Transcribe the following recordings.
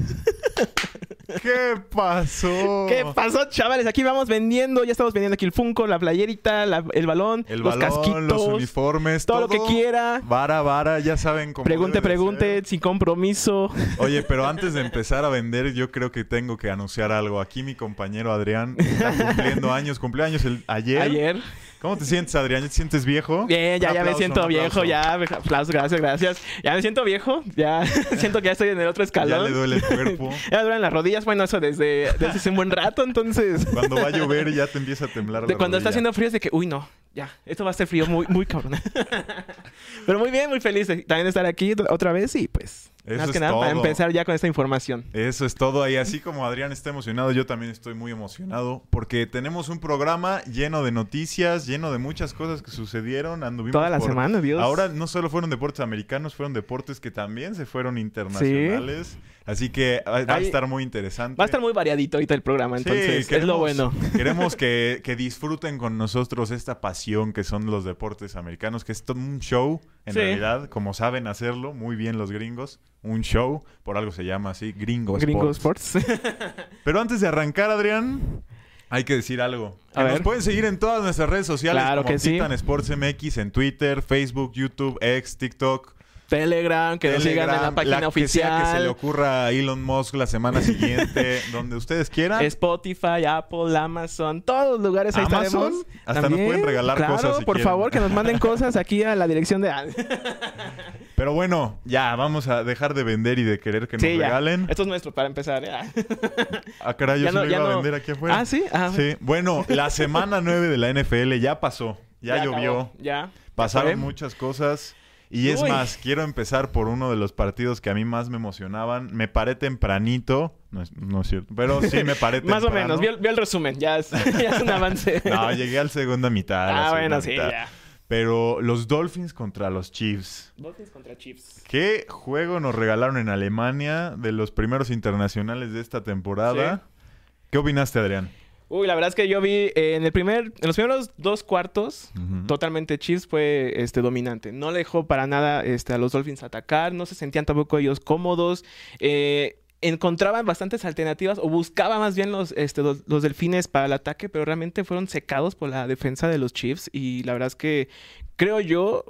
¿Qué pasó? ¿Qué pasó, chavales? Aquí vamos vendiendo, ya estamos vendiendo aquí el Funko, la playerita, la- el balón, El los balón, casquitos, los uniformes, todo, lo que quiera. Vara, vara, ya saben cómo. Pregunte, pregunte, ser. sin compromiso. Oye, pero antes de empezar a vender, yo creo que tengo que anunciar algo. Aquí mi compañero Adrián está cumpliendo años, cumplió años el, ayer. Ayer. ¿Cómo te sientes, Adrián? ¿Ya ¿Te sientes viejo? Bien, ya, ya me siento viejo, ya. Aplausos, gracias, gracias. Ya me siento viejo, ya siento que ya estoy en el otro Ya escalón. le duele el cuerpo. Ya me duelen las rodillas, bueno, eso desde, desde hace un buen rato, entonces. Cuando va a llover ya te empieza a temblar De cuando está haciendo frío es de que, uy, no, ya, esto va a ser frío muy, muy cabrón. Pero muy bien, muy feliz de también estar aquí otra vez y pues, Eso más es que nada, para todo. empezar ya con esta información. Eso es todo. Y así como Adrián está emocionado, yo también estoy muy emocionado porque tenemos un programa lleno de noticias, lleno de muchas cosas que sucedieron. Anduvimos Toda la por- semana, Dios. Ahora no solo fueron deportes americanos, fueron deportes que también se fueron internacionales. Así que va va a estar muy interesante. Va a estar muy variadito ahorita el programa, Sí, entonces es lo bueno. Queremos que, que disfruten con nosotros esta pasión que son los deportes americanos, que es todo un show, en Sí. realidad, como saben hacerlo muy bien los gringos. Un show, por algo se llama así, Gringo, Gringo Sports. Sports. Pero antes de arrancar, Adrián, hay que decir algo. A Que nos ver. pueden seguir en todas nuestras redes sociales Claro como que sí. Titan Sports MX en Twitter, Facebook, YouTube, X, TikTok. Telegram, que nos sigan en la página que sea que se le oficial. ocurra a Elon Musk la semana siguiente, donde ustedes quieran. Spotify, Apple, Amazon, todos los lugares ahí ¿Amazon? estaremos. Hasta nos pueden regalar claro, cosas si por quieren. favor, que nos manden cosas aquí a la dirección de... Pero bueno, ya vamos a dejar de vender y de querer que nos Sí, ya. regalen. Esto es nuestro para empezar. ya. Ah, caray, yo Ya sí no- lo ya iba a vender aquí afuera. Ah, ¿sí? Ah, Sí. Bueno, la semana 9 de la NFL ya pasó. Ya, llovió. acabó, Ya. Pasaron muchas cosas. Y es Uy. más, quiero empezar por uno de los partidos que a mí más me emocionaban. Me paré tempranito. No es, no es cierto. Pero sí me paré Más o temprano. menos, vio, el resumen, ya es, ya es un avance. No, llegué al segunda mitad. ah, segunda bueno, sí, ya. Pero los Dolphins contra los Chiefs. Dolphins contra Chiefs. ¿Qué juego nos regalaron en Alemania de los primeros internacionales de esta temporada? ¿Qué opinaste, Adrián? Uy, la verdad es que yo vi eh, en el primer, en los primeros dos cuartos, totalmente Chiefs fue este dominante. No le dejó para nada este, a los Dolphins atacar, no se sentían tampoco ellos cómodos. Eh, encontraban bastantes alternativas o buscaban más bien los, este, los, los delfines para el ataque, pero realmente fueron secados por la defensa de los Chiefs. Y la verdad es que creo yo,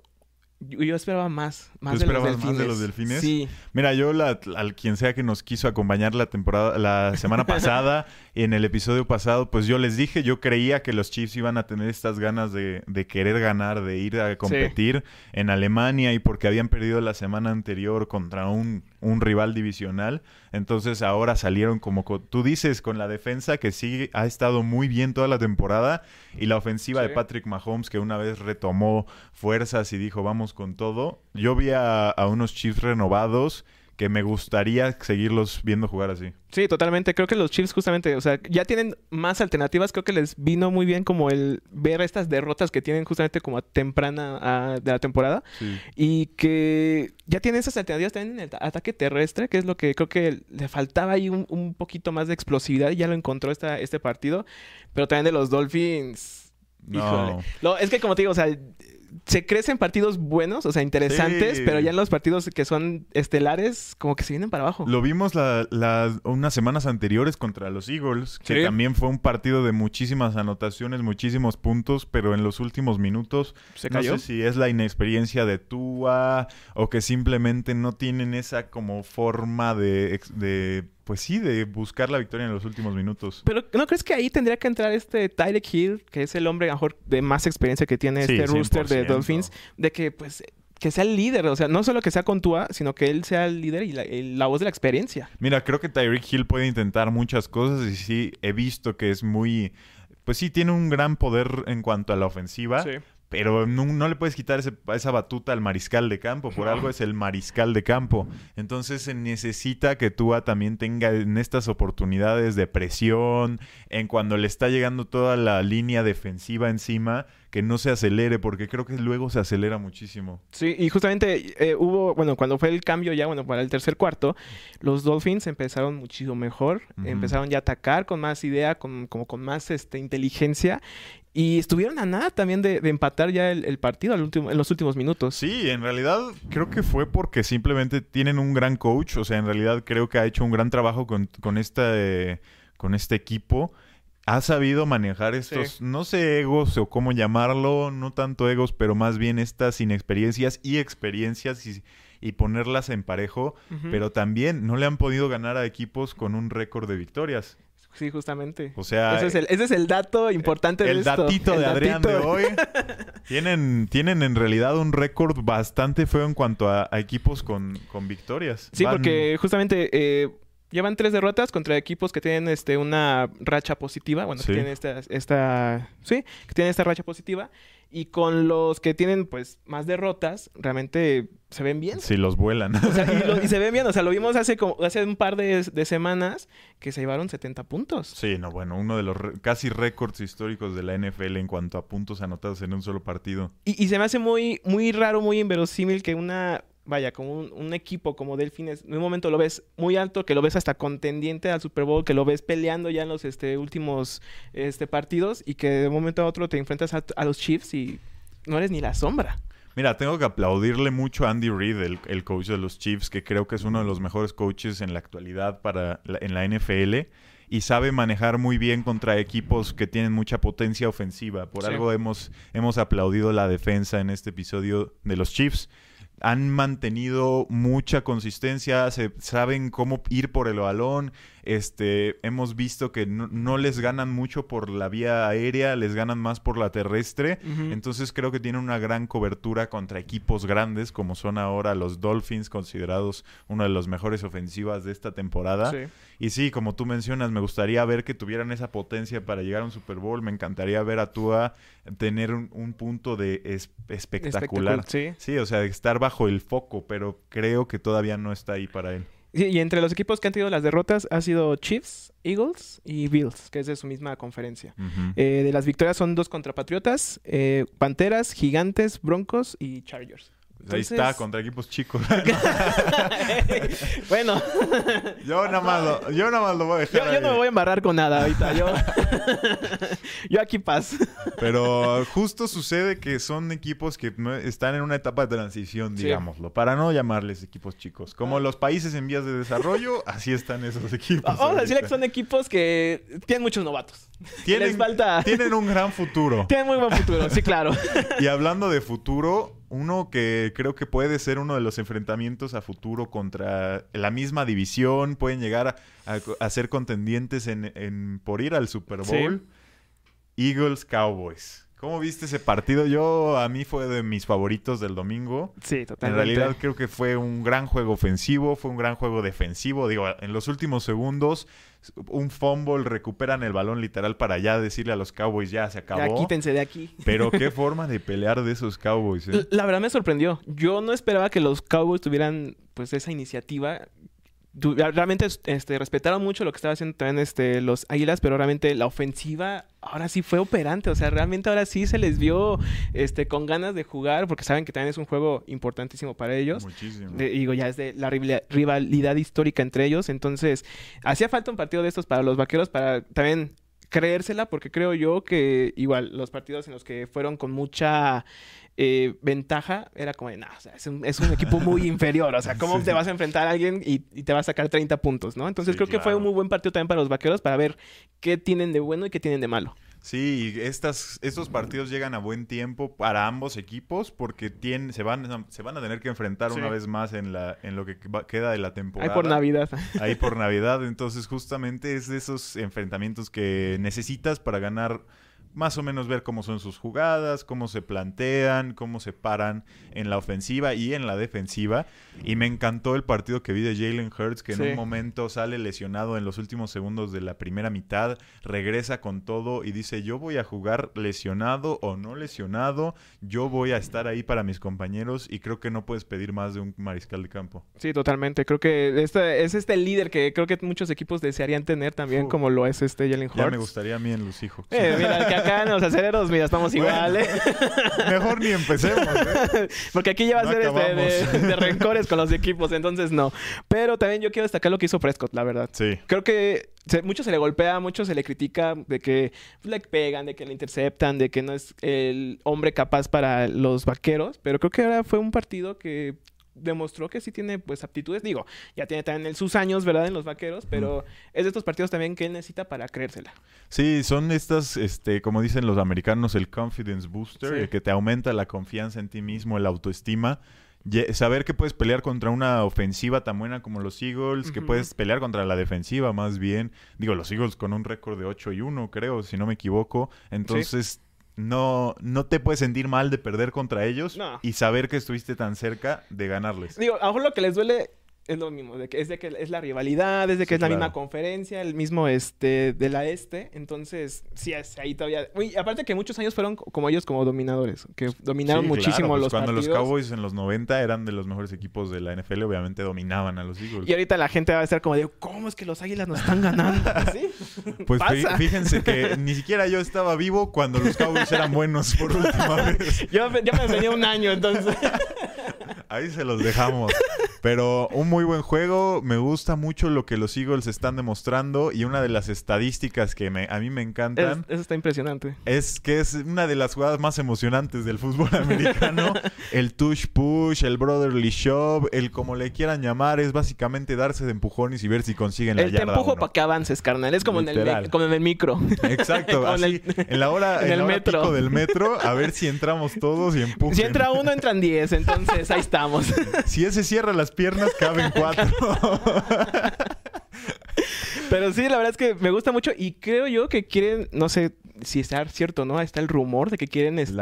yo, yo esperaba más, más ¿Tú de los esperabas delfines. más de los delfines? Sí. Mira, yo la- al quien sea que nos quiso acompañar la temporada, la semana pasada, en el episodio pasado, pues yo les dije, yo creía que los Chiefs iban a tener estas ganas de, de querer ganar, de ir a competir en Alemania y porque habían perdido la semana anterior contra un, un rival divisional. Entonces ahora salieron como co- tú dices, con la defensa que sí ha estado muy bien toda la temporada y la ofensiva Sí. de Patrick Mahomes que una vez retomó fuerzas y dijo vamos con todo. Yo vi a, a unos Chiefs renovados que me gustaría seguirlos viendo jugar así. Sí, totalmente. Creo que los Chiefs justamente, o sea, ya tienen más alternativas. Creo que les vino muy bien como el ver estas derrotas que tienen justamente como a temprana de la temporada. Y que ya tienen esas alternativas también en el ta- ataque terrestre, que es lo que creo que le faltaba ahí un, un poquito más de explosividad y ya lo encontró esta, este partido. Pero también de los Dolphins. No. Híjole. Lo- es que como te digo, o sea, se crecen partidos buenos, o sea, interesantes, Sí. pero ya en los partidos que son estelares, como que se vienen para abajo. Lo vimos la- la- unas semanas anteriores contra los Eagles, que Sí. también fue un partido de muchísimas anotaciones, muchísimos puntos, pero en los últimos minutos Se no cayó. sé si es la inexperiencia de Tua o que simplemente no tienen esa como forma de pues sí, de buscar la victoria en los últimos minutos. Pero ¿no crees que ahí tendría que entrar este Tyreek Hill, que es el hombre mejor de más experiencia que tiene Sí, este rooster de 100%. Dolphins, de que pues que sea el líder, o sea, no solo que sea con Tua, sino que él sea el líder y la, el- la voz de la experiencia. Mira, creo que Tyreek Hill puede intentar muchas cosas y sí, he visto que es muy... Pues sí, tiene un gran poder en cuanto a la ofensiva. Pero no, no le puedes quitar ese- esa batuta al mariscal de campo. Por algo es el mariscal de campo. Entonces se necesita que Tua también tenga en estas oportunidades de presión, en cuando le está llegando toda la línea defensiva encima, que no se acelere, porque creo que luego se acelera muchísimo. Sí, y justamente eh, hubo, bueno, cuando fue el cambio ya, bueno, para el tercer cuarto, los Dolphins empezaron muchísimo mejor, empezaron ya a atacar con más idea, con, como con más este, inteligencia, Y estuvieron a nada también de, empatar ya el, partido al último, en los últimos minutos. Sí, en realidad creo que fue porque simplemente tienen un gran coach. O sea, en realidad creo que ha hecho un gran trabajo con, con, este, con este equipo. Ha sabido manejar estos, no sé, egos o cómo llamarlo, no tanto egos, pero más bien estas inexperiencias y experiencias y, y ponerlas en parejo. Pero también no le han podido ganar a equipos con un récord de victorias. Sí, justamente. O sea, ese es el, ese es el dato importante el de esto. datito de Adrián de hoy. tienen, tienen en realidad un récord bastante feo en cuanto a, equipos con, con, victorias. Sí, porque justamente eh, llevan tres derrotas contra equipos que tienen este una racha positiva. Bueno, que tienen esta, esta. Sí, que tienen esta racha positiva. Y con los que tienen, pues, más derrotas, realmente se ven bien. Sí, los vuelan. y, se ven bien. O sea, lo vimos hace como hace un par de, semanas que se llevaron 70 puntos. Sí, no, bueno, uno de los casi récords históricos de la NFL en cuanto a puntos anotados en un solo partido. Y, y se me hace muy, muy raro, muy inverosímil que una vaya, como un, equipo como Delfines, en un momento lo ves muy alto, que lo ves hasta contendiente al Super Bowl, que lo ves peleando ya en los este, últimos este, partidos y que de un momento a otro te enfrentas a, los Chiefs y no eres ni la sombra. Mira, tengo que aplaudirle mucho a Andy Reid, el, coach de los Chiefs, que creo que es uno de los mejores coaches en la actualidad para en la NFL y sabe manejar muy bien contra equipos que tienen mucha potencia ofensiva. Por algo hemos, hemos aplaudido la defensa en este episodio de los Chiefs han mantenido mucha consistencia, se saben cómo ir por el balón. Este, hemos visto que no, les ganan mucho por la vía aérea, les ganan más por la terrestre. Entonces creo que tienen una gran cobertura contra equipos grandes, como son ahora los Dolphins, considerados una de las mejores ofensivas de esta temporada. Y sí, como tú mencionas, me gustaría ver que tuvieran esa potencia para llegar a un Super Bowl. Me encantaría ver a Tua tener un, punto de espectacular. sí. sí, o sea, estar bajo el foco, pero creo que todavía no está ahí para él. Y entre los equipos que han tenido las derrotas ha sido Chiefs, Eagles y Bills, que es de su misma conferencia. Eh, de las victorias son dos contra Patriotas, eh, Panteras, Gigantes, Broncos y Chargers. Ahí está, contra equipos chicos. bueno. yo, nada más lo, yo nada más lo voy a dejar. Yo, no me voy a embarrar con nada ahorita. Yo, yo aquí paz. Pero justo sucede que son equipos que están en una etapa de transición, digámoslo. Para no llamarles equipos chicos. Como los países en vías de desarrollo, así están esos equipos. Vamos a decirle que son equipos que tienen muchos novatos. Tienen, falta... tienen un gran futuro. Tienen muy buen futuro, sí, claro. y hablando de futuro, uno que creo que puede ser uno de los enfrentamientos a futuro contra la misma división, pueden llegar a, ser contendientes en, por ir al Super Bowl. Eagles Cowboys. ¿Cómo viste ese partido? Yo, a mí fue de mis favoritos del domingo. Sí, totalmente. En realidad creo que fue un gran juego ofensivo, fue un gran juego defensivo. Digo, en los últimos segundos, un fumble, recuperan el balón literal para ya decirle a los Cowboys, ya se acabó. Ya quítense de aquí. Pero qué forma de pelear de esos Cowboys. ¿eh? La verdad me sorprendió. Yo no esperaba que los Cowboys tuvieran pues esa iniciativa realmente este, respetaron mucho lo que estaba haciendo también este, los Águilas, pero realmente la ofensiva ahora sí fue operante. O sea, realmente ahora sí se les vio este, con ganas de jugar, porque saben que también es un juego importantísimo para ellos. Muchísimo. digo, ya es de la rivalidad histórica entre ellos. Entonces, hacía falta un partido de estos para los vaqueros, para también creérsela, porque creo yo que igual los partidos en los que fueron con mucha eh, ventaja era como de, no, o sea, es un, equipo muy inferior. O sea, ¿cómo te vas a enfrentar a alguien y, te va a sacar 30 puntos, no? Entonces creo que fue un muy buen partido también para los vaqueros para ver qué tienen de bueno y qué tienen de malo. Sí, estas, estos partidos llegan a buen tiempo para ambos equipos porque tienen, se, van, se van a tener que enfrentar una vez más en, la, en lo que queda de la temporada. Ahí por Navidad. Ahí por Navidad. Entonces, justamente es de esos enfrentamientos que necesitas para ganar más o menos ver cómo son sus jugadas, cómo se plantean, cómo se paran en la ofensiva y en la defensiva. Y me encantó el partido que vi de Jalen Hurts, que en un momento sale lesionado en los últimos segundos de la primera mitad, regresa con todo y dice, yo voy a jugar lesionado o no lesionado, yo voy a estar ahí para mis compañeros y creo que no puedes pedir más de un mariscal de campo. Sí, totalmente. Creo que este, es este líder que creo que muchos equipos desearían tener también, como lo es este Jalen Hurts. Ya me gustaría a mí en los hijos. Eh, mira, acá en los aceleros, mira, estamos igual, ¿eh? Mejor ni empecemos, ¿eh? Porque aquí ya va a ser este, de, de rencores con los equipos, entonces no. Pero también yo quiero destacar lo que hizo Prescott, la verdad. Sí. Creo que se- mucho se le golpea, mucho se le critica de que le pegan, de que le interceptan, de que no es el hombre capaz para los vaqueros. Pero creo que ahora fue un partido que demostró que sí tiene pues aptitudes. Digo, ya tiene también sus años, ¿verdad? En los vaqueros, pero es de estos partidos también que él necesita para creérsela. Sí, son estas, este, como dicen los americanos, el confidence booster, Sí. el que te aumenta la confianza en ti mismo, la autoestima. Ye- Saber que puedes pelear contra una ofensiva tan buena como los Eagles, que puedes pelear contra la defensiva más bien. Digo, los Eagles con un récord de 8 y 1, creo, si no me equivoco. Entonces, no, no te puedes sentir mal de perder contra ellos No. y saber que estuviste tan cerca de ganarles. Digo, a lo mejor lo que les duele es lo mismo, de que es de que es la rivalidad, es de que Sí, es la claro. misma conferencia, el mismo este de la este, entonces sí es ahí todavía. Uy, aparte que muchos años fueron co- como ellos como dominadores, que dominaron Sí, muchísimo claro, pues los Cuando partidos. los Cowboys en los 90 eran de los mejores equipos de la NFL, obviamente dominaban a los Eagles. Y ahorita la gente va a estar como de, ¿cómo es que los águilas nos están ganando? ¿Sí? Pues Pasa. fíjense que ni siquiera yo estaba vivo cuando los Cowboys eran buenos por última vez. Yo, yo me venía un año, entonces. Ahí se los dejamos. Pero un muy buen juego. Me gusta mucho lo que los Eagles están demostrando. Y una de las estadísticas que me- a mí me Es- encantan eso está impresionante. es que es una de las jugadas más emocionantes del fútbol americano. el touch push, el brotherly shove, el como le quieran llamar, es básicamente darse de empujones y ver si consiguen la El te yarda empujo uno. para que avances, carnal. Es como en, el, como en el micro. Exacto, Con así, el- en la hora, en en el la hora metro. pico del metro, a ver si entramos todos y empujen. Si entra uno, entran diez. Entonces, ahí estamos. Si ese cierra las piernas, caben cuatro. Pero sí, la verdad es que me gusta mucho y creo yo que quieren, no sé si está cierto, ¿no? Está el rumor de que quieren, este,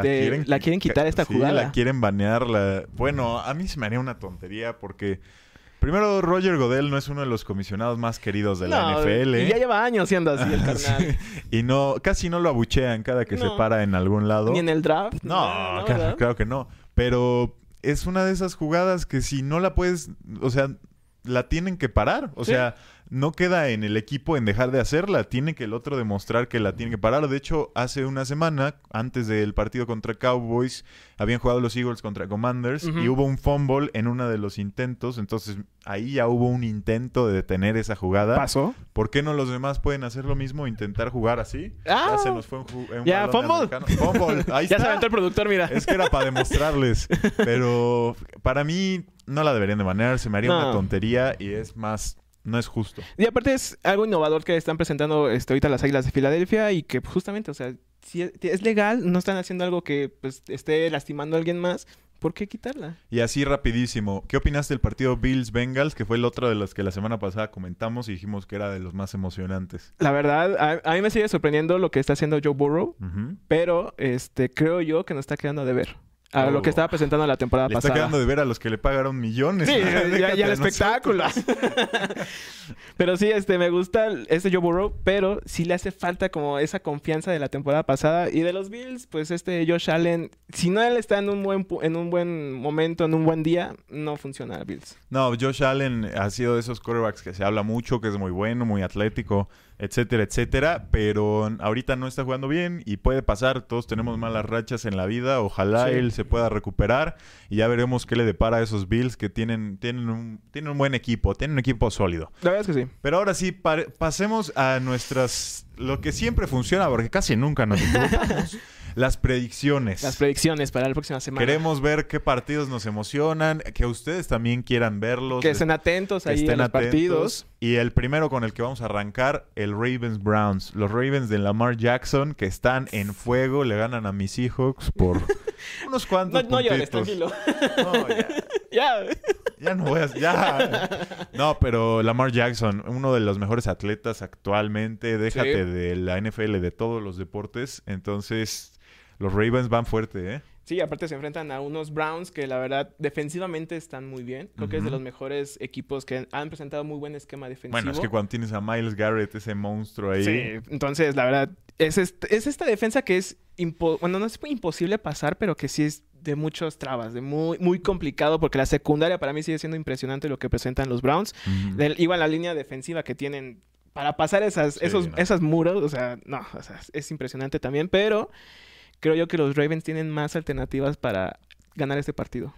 la quieren, quitar esta sí, jugada. la quieren banear. la- Bueno, a mí se me haría una tontería porque... Primero, Roger Godel no es uno de los comisionados más queridos de la No, NFL. Y ya lleva años siendo así el carnal. Y no, casi no lo abuchean cada que se No. para en algún lado. Ni en el draft. No, claro, ¿verdad? claro que no. Pero es una de esas jugadas que si no la puedes, o sea, la tienen que parar. O Sí. sea, no queda en el equipo en dejar de hacerla. Tiene que el otro demostrar que la tiene que parar. De hecho, hace una semana, antes del partido contra Cowboys, habían jugado los Eagles contra Commanders y hubo un fumble en uno de los intentos. Entonces, ahí ya hubo un intento de detener esa jugada. ¿Pasó? ¿Por qué no los demás pueden hacer lo mismo? Intentar jugar así. Ah. ya se nos fue un, un Ya, fumble. americano. Fumble. Ahí Ya está. se aventó el productor, mira. Es que era para demostrarles. Pero para mí no la deberían de banear. Se me haría No. una tontería y es más, no es justo. Y aparte es algo innovador que están presentando este, ahorita las Águilas de Filadelfia y que justamente, o sea, si es, legal, no están haciendo algo que pues, esté lastimando a alguien más, ¿por qué quitarla? Y así rapidísimo. ¿Qué opinaste del partido Bills-Bengals? Que fue el otro de los que la semana pasada comentamos y dijimos que era de los más emocionantes. La verdad, a, a mí me sigue sorprendiendo lo que está haciendo Joe Burrow, pero este creo yo que nos está quedando de ver. A Oh. lo que estaba presentando la temporada Le está pasada. quedando de ver a los que le pagaron millones. Sí, Déjate ya, el espectáculo. pero sí, este, me gusta este Joe Burrow, pero sí le hace falta como esa confianza de la temporada pasada. Y de los Bills, pues este Josh Allen, si no él está en un buen, en un buen momento, en un buen día, no funciona Bills. No, Josh Allen ha sido de esos quarterbacks que se habla mucho, que es muy bueno, muy atlético, etcétera, etcétera, pero ahorita no está jugando bien y puede pasar, todos tenemos malas rachas en la vida, ojalá Sí. él se pueda recuperar y ya veremos qué le depara a esos Bills que tienen, tienen, un, tienen un buen equipo, tienen un equipo sólido. La verdad es que sí. Pero ahora sí, pasemos a nuestras, lo que siempre funciona, porque casi nunca nos equivocamos, las predicciones. Las predicciones para la próxima semana. Queremos ver qué partidos nos emocionan, que ustedes también quieran verlos. que estén atentos que ahí estén los atentos. partidos. Y el primero con el que vamos a arrancar, el Ravens Browns. Los Ravens de Lamar Jackson que están en fuego, le ganan a mis Seahawks por unos No, cuantos no llores, tranquilo. No, ya, ya. ya no voy a... Ya. No, pero Lamar Jackson, uno de los mejores atletas actualmente. Déjate Sí. de la NFL, de todos los deportes. Entonces, los Ravens van fuerte, ¿eh? Sí, aparte se enfrentan a unos Browns que la verdad defensivamente están muy bien. Creo que es de los mejores equipos que han presentado muy buen esquema defensivo. Bueno, es que cuando tienes a Miles Garrett, ese monstruo ahí... Sí, entonces la verdad es, es esta defensa que es bueno, no es imposible pasar, pero que sí es de muchas trabas, de muy muy complicado porque la secundaria para mí sigue siendo impresionante lo que presentan los Browns. Del- igual la línea defensiva que tienen para pasar esas, esos, esas muros, o sea, no, o sea, es impresionante también, pero creo yo que los Ravens tienen más alternativas para ganar este partido.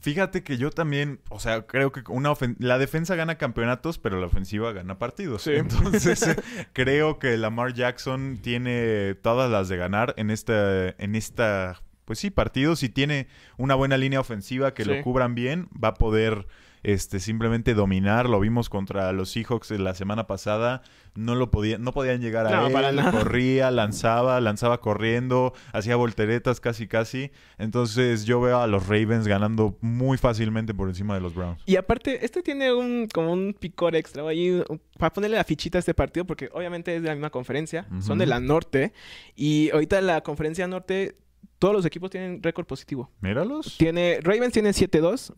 Fíjate que yo también, o sea, creo que una la defensa gana campeonatos, pero la ofensiva gana partidos. Entonces, creo que Lamar Jackson tiene todas las de ganar en esta, en esta, pues sí, partidos. Si tiene una buena línea ofensiva que lo cubran bien, va a poder este, simplemente dominar. Lo vimos contra los Seahawks la semana pasada. No lo podían, no podían llegar a él. Corría, lanzaba, lanzaba corriendo, hacía volteretas casi casi. Entonces yo veo a los Ravens ganando muy fácilmente por encima de los Browns. Y aparte, este tiene un como un picor extra ahí para ponerle la fichita a este partido, porque obviamente es de la misma conferencia, son de la norte. Y ahorita la conferencia norte todos los equipos tienen récord positivo. Míralos. Tiene, Ravens tiene 7-2,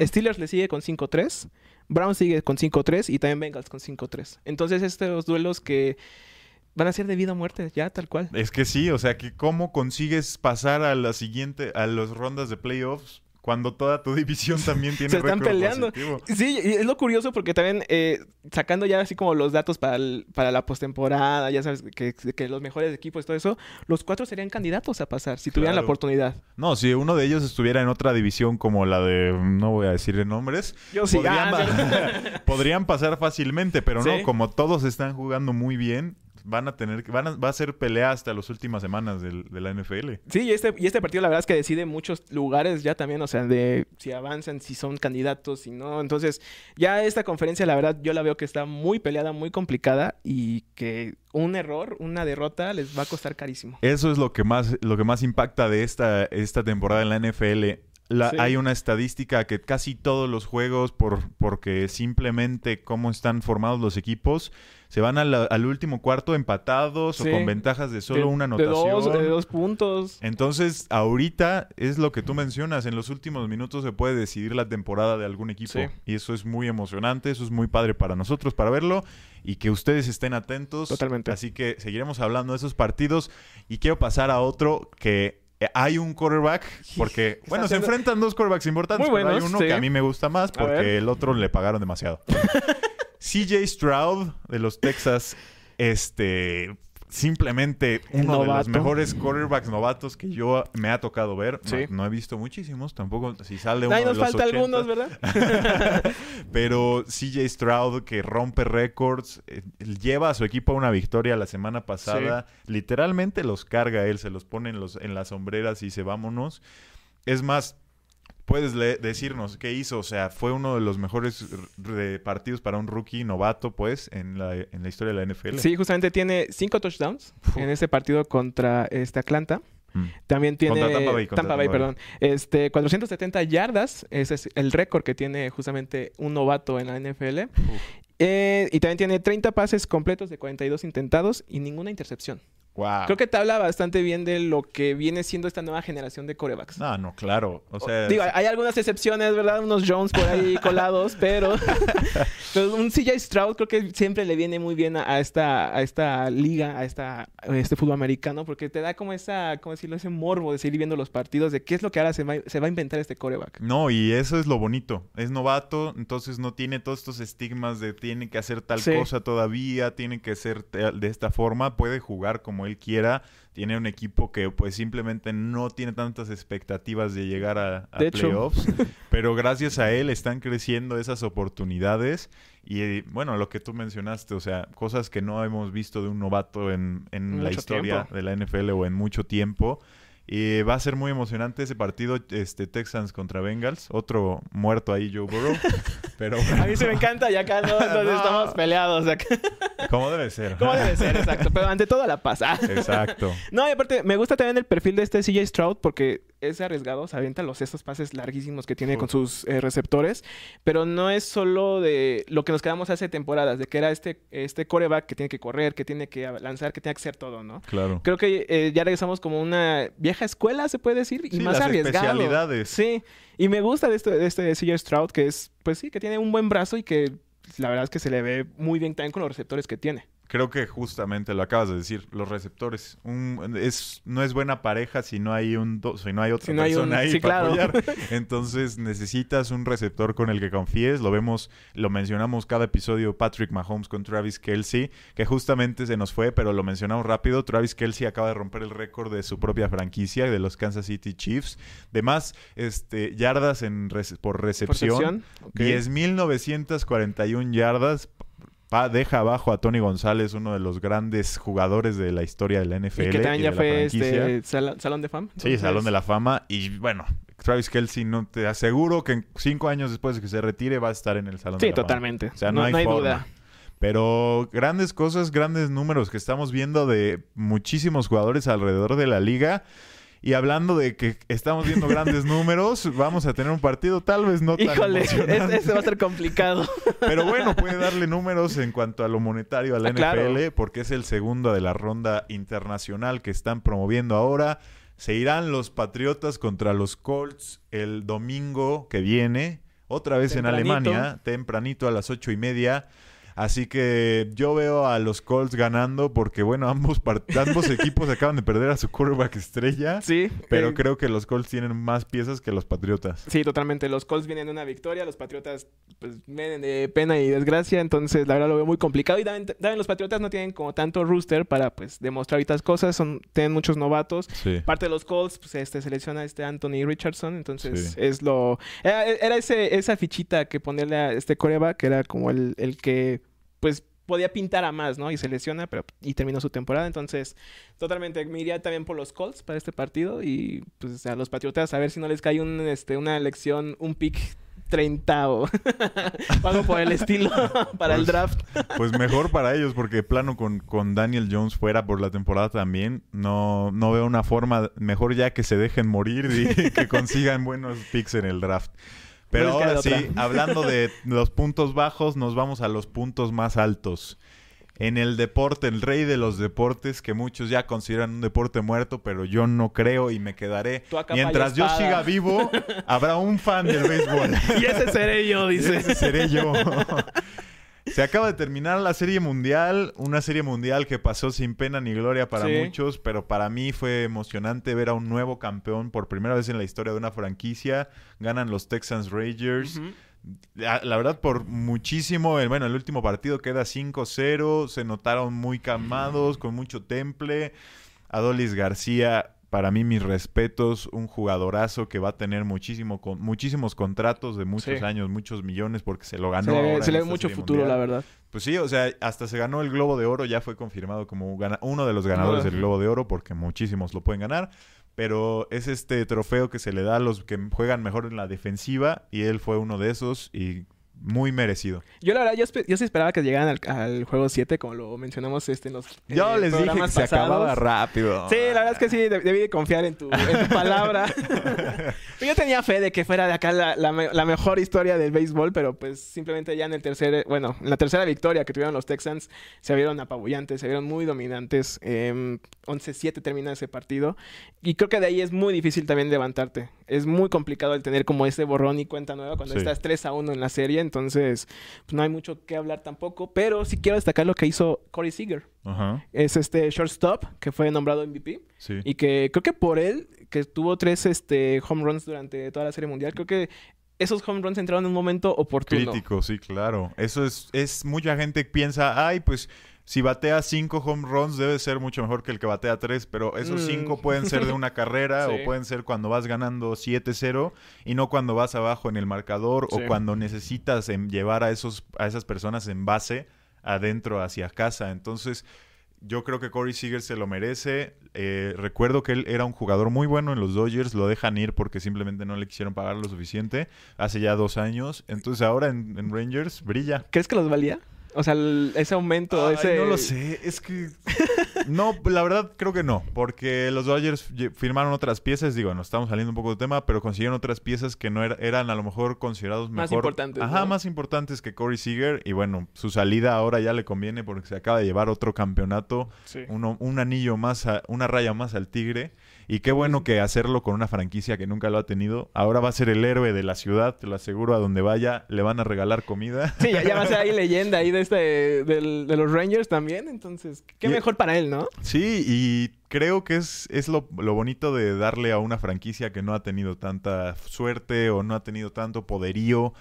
Steelers le sigue con 5-3. Brown sigue con 5-3 y también Bengals con 5-3. Entonces, estos duelos que van a ser de vida o muerte, ya tal cual. Es que sí, o sea, que cómo consigues pasar a la siguiente, a las rondas de playoffs cuando toda tu división también tiene Se están peleando. Sí, y es lo curioso porque también eh, sacando ya así como los datos para, para la postemporada, ya sabes que, que, los mejores equipos y todo eso, los cuatro serían candidatos a pasar si tuvieran la oportunidad. No, si uno de ellos estuviera en otra división como la de, no voy a decir nombres, Yo sí, podrían, ah, podrían pasar fácilmente, pero no, como todos están jugando muy bien, van a tener van a, va a ser pelea hasta las últimas semanas de la NFL. Sí, y este, y este partido la verdad es que decide muchos lugares ya también, o sea, de si avanzan, si son candidatos, si no. Entonces, ya esta conferencia la verdad yo la veo que está muy peleada, muy complicada y que un error, una derrota les va a costar carísimo. Eso es lo que más lo que más impacta de esta esta temporada en la NFL. Hay una estadística que casi todos los juegos, por, porque simplemente cómo están formados los equipos, se van al, último cuarto empatados o con ventajas de solo una anotación. De dos, puntos. Entonces, ahorita es lo que tú mencionas. En los últimos minutos se puede decidir la temporada de algún equipo. Y eso es muy emocionante, eso es muy padre para nosotros, para verlo. Y que ustedes estén atentos. Totalmente. Así que seguiremos hablando de esos partidos. Y quiero pasar a otro que eh, hay un quarterback, porque, bueno, se enfrentan dos quarterbacks importantes, pero hay uno que a mí me gusta más porque el otro le pagaron demasiado. CJ Stroud de los Texas, este, simplemente uno de los mejores quarterbacks novatos que yo me ha tocado ver. No, he visto muchísimos, tampoco si sale uno Ahí nos de falta algunos, ¿verdad? Pero CJ Stroud que rompe récords, eh, lleva a su equipo a una victoria la semana pasada. Literalmente los carga él, se los pone en, los, en las sombreras y dice vámonos. Es más, puedes decirnos qué hizo. O sea, fue uno de los mejores partidos para un rookie novato, pues, en la, en la historia de la NFL. Sí, justamente tiene cinco touchdowns en ese partido contra este Atlanta. Mm. También tiene Tampa Bay, perdón. Este 470 yardas, ese es el récord que tiene justamente un novato en la NFL. Eh, y también tiene 30 pases completos de 42 intentados y ninguna intercepción. Creo que te habla bastante bien de lo que viene siendo esta nueva generación de corebacks. No, no, claro. O sea, digo, hay algunas excepciones, ¿verdad? Unos Jones por ahí colados, pero, un CJ Stroud creo que siempre le viene muy bien a, esta, a esta liga, a, esta, este fútbol americano, porque te da como esa, ¿cómo decirlo? Ese morbo de seguir viendo los partidos, de qué es lo que ahora se va, se va a inventar este coreback. No, y eso es lo bonito. Es novato, entonces no tiene todos estos estigmas de tiene que hacer tal cosa todavía, tiene que ser de esta forma, puede jugar como él quiera. Tiene un equipo que pues simplemente no tiene tantas expectativas de llegar a, playoffs. pero gracias a él están creciendo esas oportunidades. Y bueno, lo que tú mencionaste, o sea, cosas que no hemos visto de un novato en, la historia de la NFL o en mucho tiempo. Y va a ser muy emocionante ese partido, este Texans contra Bengals. Otro muerto ahí, Joe Burrow. Pero A mí se me encanta y acá no, estamos peleados. Como debe ser. Como debe ser, exacto. Pero ante todo la paz. Exacto. No, y aparte, me gusta también el perfil de este CJ Stroud porque es arriesgado, se avienta los estos pases larguísimos que tiene con sus eh, receptores, pero no es solo de lo que nos quedamos hace temporadas, de que era este, este coreback que tiene que correr, que tiene que lanzar, que tiene que hacer todo, ¿no? Claro. Creo que eh, ya regresamos como una vieja escuela, se puede decir, y más las Especialidades. Sí, y me gusta de este, de este CJ Stroud, que es, pues sí, que tiene un buen brazo y que la verdad es que se le ve muy bien también con los receptores que tiene. Creo que justamente lo acabas de decir, los receptores. Un, es, no es buena pareja si no hay un si no hay otra persona ahí para apoyar. Entonces necesitas un receptor con el que confíes. Lo vemos, lo mencionamos cada episodio, Patrick Mahomes con Travis Kelsey, que justamente se nos fue, pero lo mencionamos rápido. Travis Kelsey acaba de romper el récord de su propia franquicia, de los Kansas City Chiefs. De más este, yardas en por recepción. ¿Por 10.941 yardas deja abajo a Tony González, uno de los grandes jugadores de la historia de la NFL. Y que también ya fue este, Salón de Fama. Sí, Salón de la Fama. Y bueno, Travis Kelsey, no te aseguro que cinco años después de que se retire va a estar en el Salón de la totalmente. Fama. Sí, totalmente. O sea, no, hay, duda. Pero grandes cosas, grandes números que estamos viendo de muchísimos jugadores alrededor de la liga. Y hablando de que estamos viendo grandes números, vamos a tener un partido tal vez no tan Híjole, ese va a ser complicado. Pero bueno, puede darle números en cuanto a lo monetario a la ah, NFL, porque es el segundo de la ronda internacional que están promoviendo ahora. Se irán los Patriotas contra los Colts el domingo que viene, otra vez en Alemania, tempranito a las ocho y media. Así que yo veo a los Colts ganando porque, bueno, ambos, ambos equipos acaban de perder a su quarterback estrella. Sí. Pero eh, creo que los Colts tienen más piezas que los Patriotas. Sí, totalmente. Los Colts vienen de una victoria, los Patriotas pues vienen de pena y desgracia. Entonces, la verdad lo veo muy complicado. Y también, los Patriotas no tienen como tanto rooster para pues demostrar estas cosas. Son, tienen muchos novatos. Sí. Parte de los Colts, pues este selecciona este Anthony Richardson. Entonces, es lo. Era, ese, esa fichita que ponerle a este coreba, que era como el, el que pues podía pintar a más, ¿no? Y se lesiona, pero y terminó su temporada. Entonces, totalmente me iría también por los Colts para este partido y pues a los Patriotas a ver si no les cae un, este, una elección, un pick 30 o algo por el estilo para el pues, draft. pues mejor para ellos, porque plano con, con, Daniel Jones fuera por la temporada también, no, no veo una forma, mejor ya que se dejen morir y que consigan buenos picks en el draft. Pero ahora sí, hablando de los puntos bajos, nos vamos a los puntos más altos. En el deporte, el rey de los deportes, que muchos ya consideran un deporte muerto, pero yo no creo y me quedaré. Mientras yo siga vivo, habrá un fan del béisbol. y ese seré yo, dice. ese seré yo. Se acaba de terminar la Serie Mundial, una Serie Mundial que pasó sin pena ni gloria para muchos, pero para mí fue emocionante ver a un nuevo campeón por primera vez en la historia de una franquicia. Ganan los Texans Rangers. la, verdad, por muchísimo, bueno, el último partido queda 5-0, se notaron muy calmados, con mucho temple. Adolis García para mí mis respetos, un jugadorazo que va a tener muchísimo con, muchísimos contratos de muchos años, muchos millones porque se lo ganó. Se, le ve mucho futuro, la verdad. Pues sí, o sea, hasta se ganó el Globo de Oro, ya fue confirmado como uno de los ganadores del Globo de Oro porque muchísimos lo pueden ganar, pero es este trofeo que se le da a los que juegan mejor en la defensiva y él fue uno de esos y muy merecido. Yo la verdad, yo, yo sí esperaba que llegaran al, juego 7, como lo mencionamos este, en los Yo les dije que se acababa rápido. Sí, la verdad es que sí, debí de confiar en tu, palabra. yo tenía fe de que fuera de acá la, mejor historia del béisbol, pero pues simplemente ya en el tercer, bueno, en la tercera victoria que tuvieron los Texans, se vieron apabullantes, se vieron muy dominantes. 11-7 em, termina ese partido. Y creo que de ahí es muy difícil también levantarte. Es muy complicado el tener como ese borrón y cuenta nueva cuando estás 3 a 1 en la serie entonces pues no hay mucho que hablar tampoco. Pero sí quiero destacar lo que hizo Corey Seager. Es este shortstop que fue nombrado MVP. Y que creo que por él, que tuvo tres este, home runs durante toda la serie mundial, creo que esos home runs entraron en un momento oportuno. Crítico, sí, claro. Eso es, es mucha gente piensa, ay, pues si batea cinco home runs debe ser mucho mejor que el que batea tres, pero esos cinco mm. pueden ser de una carrera o pueden ser cuando vas ganando 7-0 y no cuando vas abajo en el marcador o cuando necesitas llevar a, esos, a esas personas en base adentro hacia casa. Entonces, yo creo que Corey Seager se lo merece. Eh, recuerdo que él era un jugador muy bueno en los Dodgers, lo dejan ir porque simplemente no le quisieron pagar lo suficiente hace ya dos años. Entonces ahora en, en Rangers brilla. ¿Crees que los valía? O sea, ese aumento, ese... No lo sé, es que... no, la verdad creo que no, porque los Dodgers firmaron otras piezas, digo, no estamos saliendo un poco de tema, pero consiguieron otras piezas que no eran a lo mejor considerados mejor... Más importantes. Ajá, más importantes que Corey Seager, y bueno, su salida ahora ya le conviene porque se acaba de llevar otro campeonato, uno, un anillo más, una raya más al Tigre, Y qué bueno que hacerlo con una franquicia que nunca lo ha tenido. Ahora va a ser el héroe de la ciudad, te lo aseguro, a donde vaya le van a regalar comida. Sí, ya, va a ser ahí leyenda ahí de, este, de los Rangers también. Entonces, qué mejor para él, ¿no? Sí, y creo que es, es lo, bonito de darle a una franquicia que no ha tenido tanta suerte o no ha tenido tanto poderío.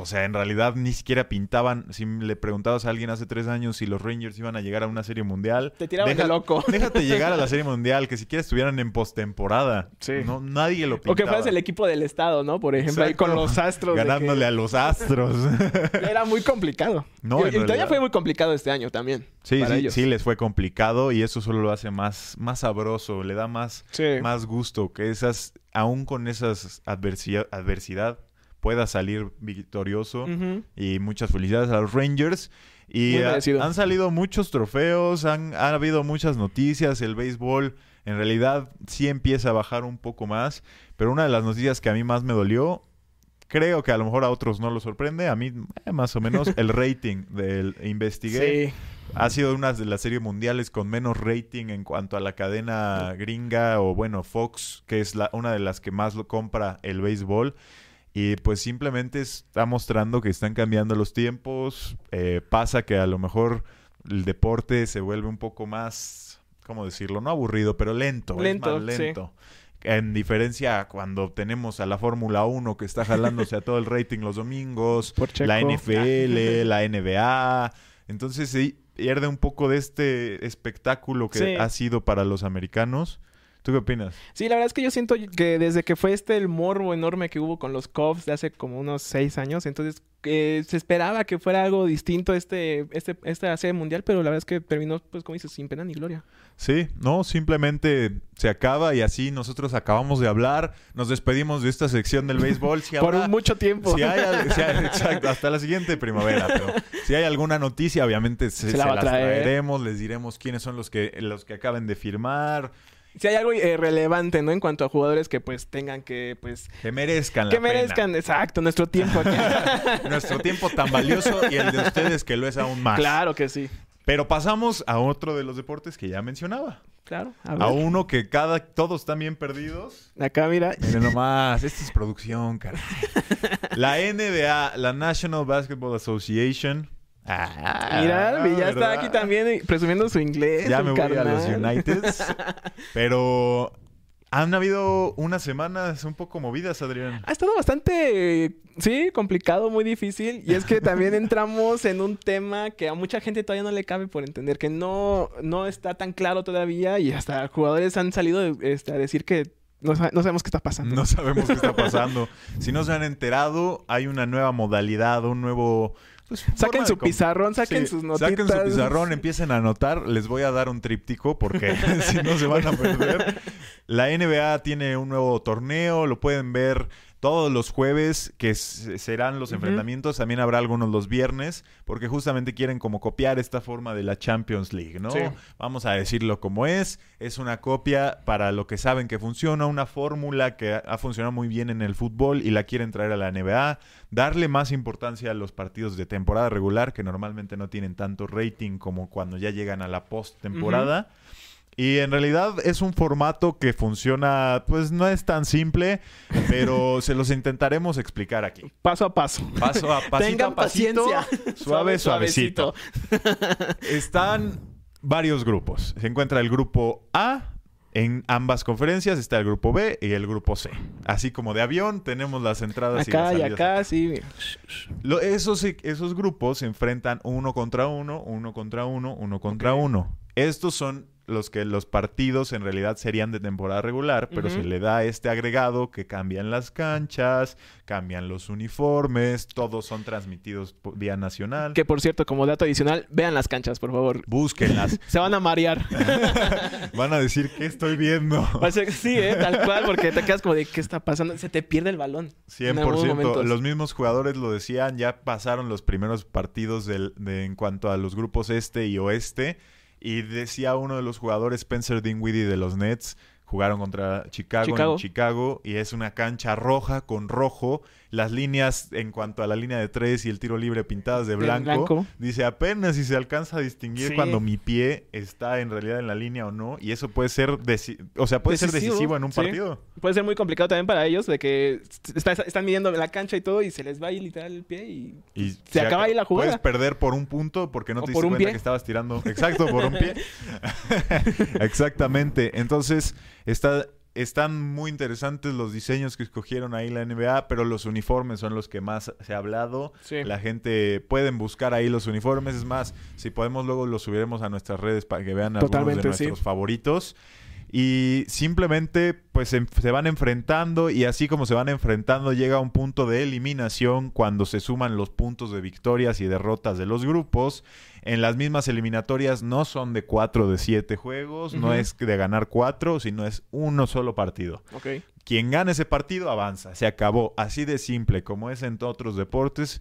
O sea, en realidad ni siquiera pintaban. Si le preguntabas a alguien hace tres años si los Rangers iban a llegar a una serie mundial. Te tiraban de loco. Déjate llegar a la serie mundial, que siquiera estuvieran en postemporada. Sí. No, nadie lo pintaba. O que fueras el equipo del estado, ¿no? Por ejemplo, ahí con los astros. Ganándole a los astros. Era muy complicado. No, y, todavía fue muy complicado este año también. Sí, sí, sí, les fue complicado y eso solo lo hace más, más sabroso, le da más, más gusto que esas, aún con esas adversidad, adversidad pueda salir victorioso y muchas felicidades a los Rangers. Y han salido muchos trofeos, han, ha habido muchas noticias, el béisbol en realidad sí empieza a bajar un poco más, pero una de las noticias que a mí más me dolió creo que a lo mejor a otros no lo sorprende, a mí eh, más o menos el rating del Investigué. Sí ha sido una de las series mundiales con menos rating en cuanto a la cadena gringa o bueno, Fox, que es la, una de las que más lo compra el béisbol. Y pues simplemente está mostrando que están cambiando los tiempos. Eh, pasa que a lo mejor el deporte se vuelve un poco más, ¿cómo decirlo? No aburrido, pero lento. Lento, lento. En diferencia a cuando tenemos a la Fórmula 1 que está jalándose a todo el rating los domingos, la NFL, la NBA. Entonces sí, pierde un poco de este espectáculo que ha sido para los americanos. ¿Tú qué opinas? Sí, la verdad es que yo siento que desde que fue este el morbo enorme que hubo con los Cubs de hace como unos seis años, entonces eh, se esperaba que fuera algo distinto este, este, esta serie mundial, pero la verdad es que terminó, pues como dices, sin pena ni gloria. Sí, no, simplemente se acaba y así nosotros acabamos de hablar, nos despedimos de esta sección del béisbol. Por mucho tiempo. Si hay, exacto, hasta la siguiente primavera, pero si hay alguna noticia, obviamente se, la las traeremos, les diremos quiénes son los que, los que acaben de firmar si hay algo eh, relevante, ¿no? En cuanto a jugadores que pues tengan que, pues... Que merezcan Que merezcan, exacto, nuestro tiempo aquí. nuestro tiempo tan valioso y el de ustedes que lo es aún más. Claro que sí. Pero pasamos a otro de los deportes que ya mencionaba. Claro. A, uno que cada... Todos están bien perdidos. Acá, mira. Miren nomás. Esta es producción, cara. La NBA, la National Basketball Association Ah, Mira, ya está aquí también presumiendo su inglés. Ya me voy a los Uniteds. pero han habido unas semanas un poco movidas, Adrián. Ha estado bastante, sí, complicado, muy difícil. Y es que también entramos en un tema que a mucha gente todavía no le cabe por entender, que no, no está tan claro todavía. Y hasta jugadores han salido este, a decir que no, no, sabemos qué está pasando. No sabemos qué está pasando. si no se han enterado, hay una nueva modalidad, un nuevo pues, saquen su pizarrón, saquen sus notitas. Saquen su pizarrón, empiecen a anotar. Les voy a dar un tríptico porque si no se van a perder. La NBA tiene un nuevo torneo, lo pueden ver todos los jueves, que serán los enfrentamientos, también habrá algunos los viernes, porque justamente quieren como copiar esta forma de la Champions League, ¿no? Vamos a decirlo como es, es una copia para lo que saben que funciona, una fórmula que ha funcionado muy bien en el fútbol y la quieren traer a la NBA, darle más importancia a los partidos de temporada regular, que normalmente no tienen tanto rating como cuando ya llegan a la post-temporada. Y en realidad es un formato que funciona, pues no es tan simple, pero se los intentaremos explicar aquí. Paso a paso. Paso a pasito Tengan paciencia. Suave, suavecito. Están varios grupos. Se encuentra el grupo A. En ambas conferencias está el grupo B y el grupo C. Así como de avión tenemos las entradas acá y, acá, sí. esos, esos grupos se enfrentan uno contra uno, uno contra uno, uno contra uno. Estos son los que los partidos en realidad serían de temporada regular, pero se le da este agregado que cambian las canchas, cambian los uniformes, todos son transmitidos vía nacional. Que por cierto, como dato adicional, vean las canchas, por favor. Búsquenlas. se van a marear. van a decir, ¿qué estoy viendo? sí, ¿eh? tal cual, porque te quedas como de, ¿qué está pasando? Se te pierde el balón. 100%. Los mismos jugadores lo decían, ya pasaron los primeros partidos del, de, en cuanto a los grupos este y oeste y decía uno de los jugadores, Spencer Dinwiddie de los Nets, jugaron contra Chicago, en Chicago y es una cancha roja con rojo. Las líneas en cuanto a la línea de tres y el tiro libre pintadas de blanco. Dice apenas si se alcanza a distinguir cuando mi pie está en realidad en la línea o no. Y eso puede ser, o sea, puede ser decisivo en un partido. Puede ser muy complicado también para ellos de que están midiendo la cancha y todo y se les va ahí literal el pie y, se, acaba ahí la jugada. Puedes perder por un punto porque no te diste cuenta que estabas tirando. Exacto, por un pie. Exactamente. Entonces, está están muy interesantes los diseños que escogieron ahí la NBA, pero los uniformes son los que más se ha hablado. La gente pueden buscar ahí los uniformes. Es más, si podemos luego los subiremos a nuestras redes para que vean algunos de nuestros favoritos. Y simplemente pues se, van enfrentando y así como se van enfrentando llega un punto de eliminación cuando se suman los puntos de victorias y derrotas de los grupos. En las mismas eliminatorias no son de cuatro de siete juegos, no es de ganar cuatro, sino es uno solo partido. Quien gane ese partido avanza, se acabó. Así de simple como es en otros deportes.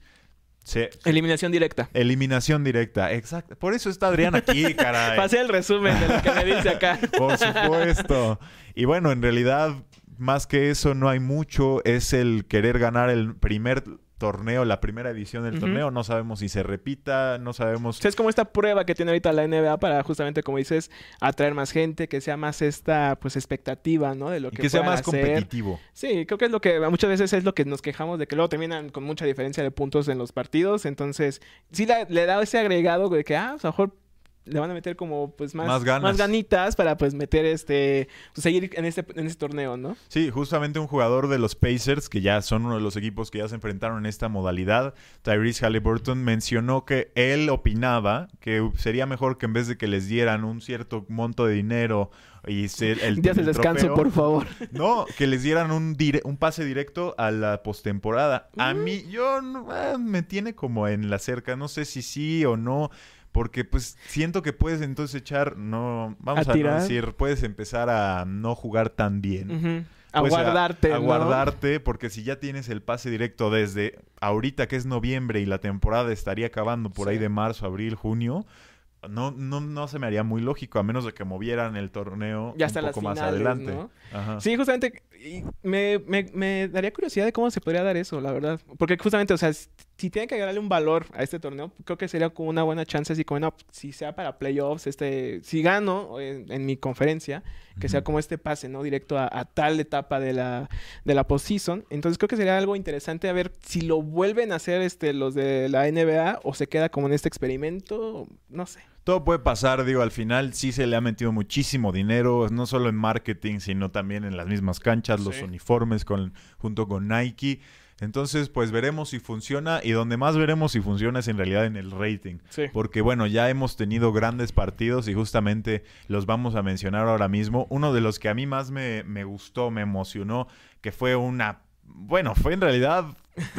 Eliminación directa. Eliminación directa, exacto. Por eso está Adrián aquí, caray. Pasé el resumen de lo que me dice acá. Por supuesto. Y bueno, en realidad, más que eso, no hay mucho. Es el querer ganar el primer torneo, la primera edición del torneo. No sabemos si se repita, no sabemos. es como esta prueba que tiene ahorita la NBA para justamente, como dices, atraer más gente, que sea más esta pues expectativa, ¿no? De lo que, que sea más competitivo. Sí, creo que es lo que muchas veces es lo que nos quejamos de que luego terminan con mucha diferencia de puntos en los partidos. Entonces, sí le, da ese agregado de que, ah, a lo mejor le van a meter como pues más, más, ganitas para pues meter este pues, seguir en este en este torneo, ¿no? Sí, justamente un jugador de los Pacers que ya son uno de los equipos que ya se enfrentaron en esta modalidad, Tyrese Halliburton mencionó que él opinaba que sería mejor que en vez de que les dieran un cierto monto de dinero y ser el, Días descanso, por favor. No, que les dieran un, un pase directo a la postemporada. A mm. mí yo ah, me tiene como en la cerca, no sé si sí o no. Porque pues siento que puedes entonces echar, no, vamos a, decir, puedes empezar a no jugar tan bien. A guardarte. A, guardarte, porque si ya tienes el pase directo desde ahorita que es noviembre y la temporada estaría acabando por ahí de marzo, abril, junio, no, no, no se me haría muy lógico, a menos de que movieran el torneo un poco más adelante. Sí, justamente, me, me, me, daría curiosidad de cómo se podría dar eso, la verdad. Porque justamente, o sea, si tienen que agregarle un valor a este torneo, creo que sería como una buena chance, así como, no, si sea para playoffs, este, si gano en, mi conferencia, que sea como este pase, ¿no? Directo a, tal etapa de la, de la postseason. Entonces creo que sería algo interesante a ver si lo vuelven a hacer este, los de la NBA o se queda como en este experimento, no sé. Todo puede pasar, digo, al final sí se le ha metido muchísimo dinero, no solo en marketing, sino también en las mismas canchas, los uniformes con, junto con Nike. Entonces, pues veremos si funciona y donde más veremos si funciona es en realidad en el rating. Porque bueno, ya hemos tenido grandes partidos y justamente los vamos a mencionar ahora mismo. Uno de los que a mí más me, me gustó, me emocionó, que fue una... Bueno, fue en realidad...